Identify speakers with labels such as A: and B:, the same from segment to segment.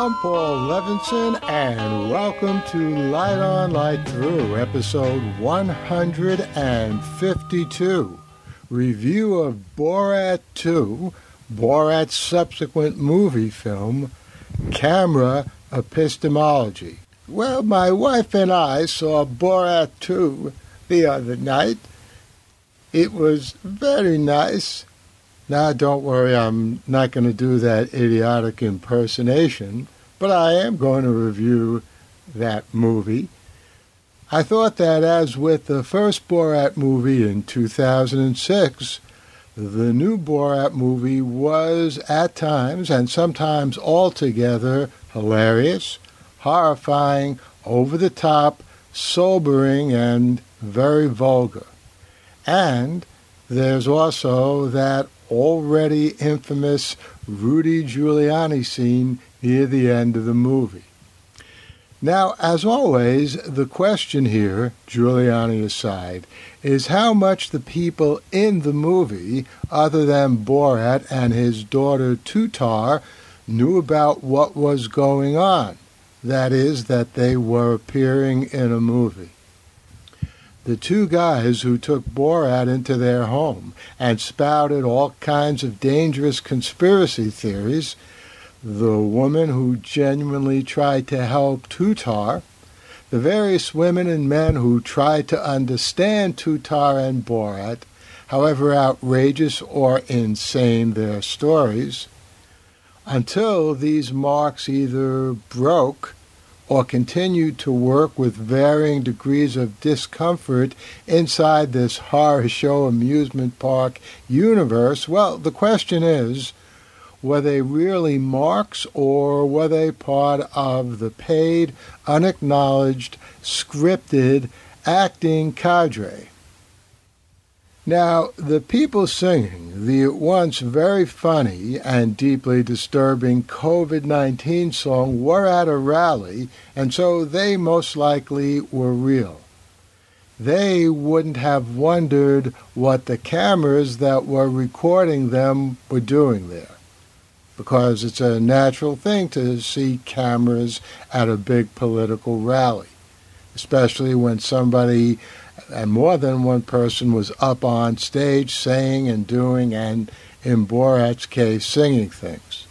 A: I'm Paul Levinson, and welcome to Light On Light Through, episode 152. Review of Borat 2, Borat's subsequent movie film, Camera Epistemology. Well, my wife and I saw Borat 2 the other night. It was very nice. Now, don't worry, I'm not going to do that idiotic impersonation, but I am going to review that movie. I thought that, as with the first Borat movie in 2006, the new Borat movie was at times and sometimes altogether hilarious, horrifying, over the top, sobering, and very vulgar. And there's also that already infamous Rudy Giuliani scene near the end of the movie. Now, as always, the question here, Giuliani aside, is how much the people in the movie, other than Borat and his daughter Tutar, knew about what was going on. That is, that they were appearing in a movie the two guys who took Borat into their home and spouted all kinds of dangerous conspiracy theories, the woman who genuinely tried to help Tutar, the various women and men who tried to understand Tutar and Borat, however outrageous or insane their stories, until these marks either broke or continued to work with varying degrees of discomfort inside this horror show amusement park universe? Well, the question is were they really marks or were they part of the paid, unacknowledged, scripted acting cadre? Now, the people singing the at once very funny and deeply disturbing COVID 19 song were at a rally, and so they most likely were real. They wouldn't have wondered what the cameras that were recording them were doing there, because it's a natural thing to see cameras at a big political rally, especially when somebody and more than one person was up on stage saying and doing, and in Borat's case, singing things.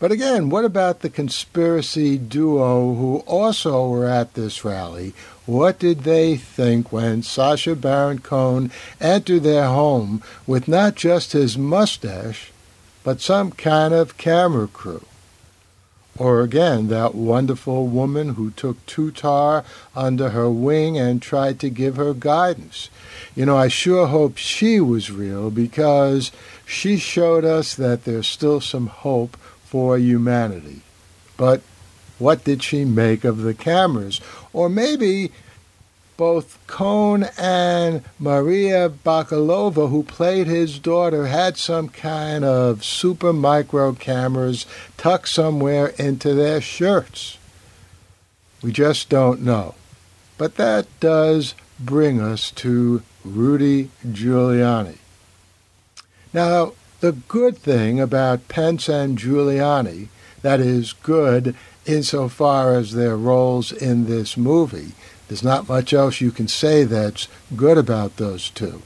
A: But again, what about the conspiracy duo who also were at this rally? What did they think when Sacha Baron Cohen entered their home with not just his mustache, but some kind of camera crew? Or again, that wonderful woman who took Tutar under her wing and tried to give her guidance. You know, I sure hope she was real because she showed us that there's still some hope for humanity. But what did she make of the cameras? Or maybe both Cohn and Maria Bakalova, who played his daughter, had some kind of super micro cameras tucked somewhere into their shirts. We just don't know. But that does bring us to Rudy Giuliani. Now, the good thing about Pence and Giuliani, that is good insofar as their roles in this movie, there's not much else you can say that's good about those two.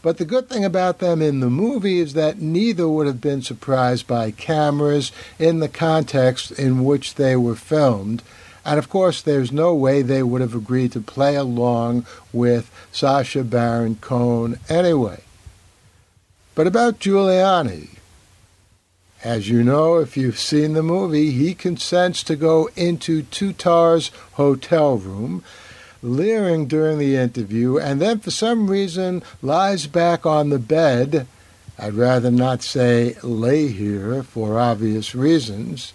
A: But the good thing about them in the movie is that neither would have been surprised by cameras in the context in which they were filmed. And of course, there's no way they would have agreed to play along with Sacha Baron Cohen anyway. But about Giuliani, as you know, if you've seen the movie, he consents to go into Tutar's hotel room, leering during the interview, and then for some reason lies back on the bed. I'd rather not say lay here for obvious reasons.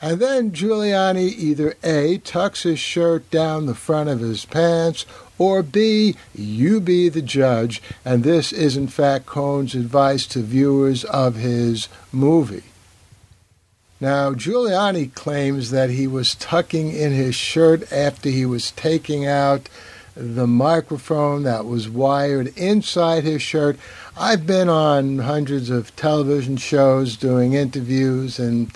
A: And then Giuliani either A, tucks his shirt down the front of his pants, or B, you be the judge, and this is in fact Cohen's advice to viewers of his movie. Now, Giuliani claims that he was tucking in his shirt after he was taking out the microphone that was wired inside his shirt. I've been on hundreds of television shows doing interviews, and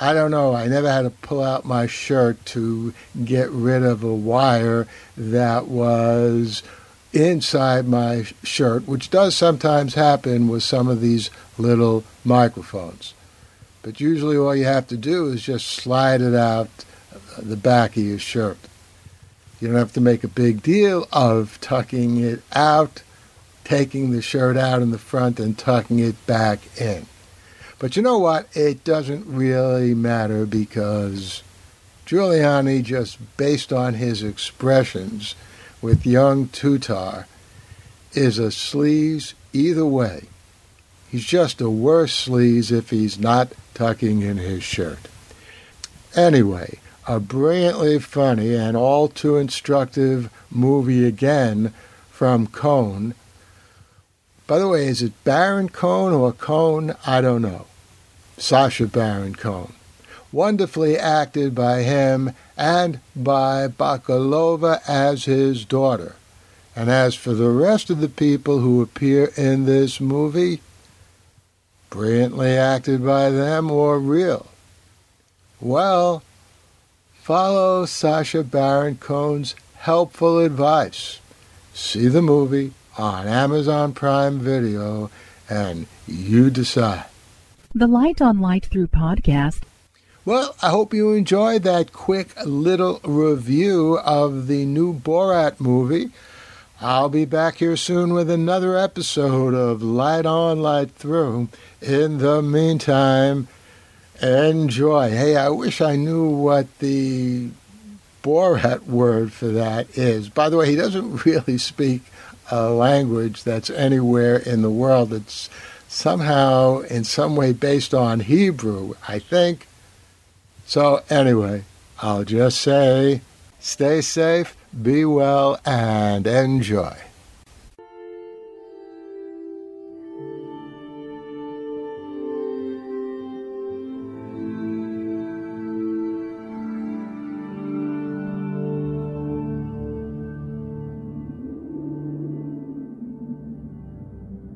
A: I don't know. I never had to pull out my shirt to get rid of a wire that was inside my shirt, which does sometimes happen with some of these little microphones. But usually all you have to do is just slide it out the back of your shirt. You don't have to make a big deal of tucking it out, taking the shirt out in the front, and tucking it back in. But you know what? It doesn't really matter because Giuliani, just based on his expressions with young Tutar, is a sleaze either way. He's just a worse sleaze if he's not tucking in his shirt. Anyway, a brilliantly funny and all too instructive movie again from Cohn by the way, is it Baron Cohen or Cohen? I don't know. Sacha Baron Cohen. Wonderfully acted by him and by Bakalova as his daughter. And as for the rest of the people who appear in this movie, brilliantly acted by them or real. Well, follow Sacha Baron Cohen's helpful advice. See the movie, on Amazon Prime Video, and you decide.
B: The Light on Light Through podcast.
A: Well, I hope you enjoyed that quick little review of the new Borat movie. I'll be back here soon with another episode of Light On, Light Through. In the meantime, enjoy. Hey, I wish I knew what the Borat word for that is. By the way, he doesn't really speak a language that's anywhere in the world. that's somehow, in some way, based on Hebrew, I think. So, anyway, I'll just say stay safe, be well, and enjoy.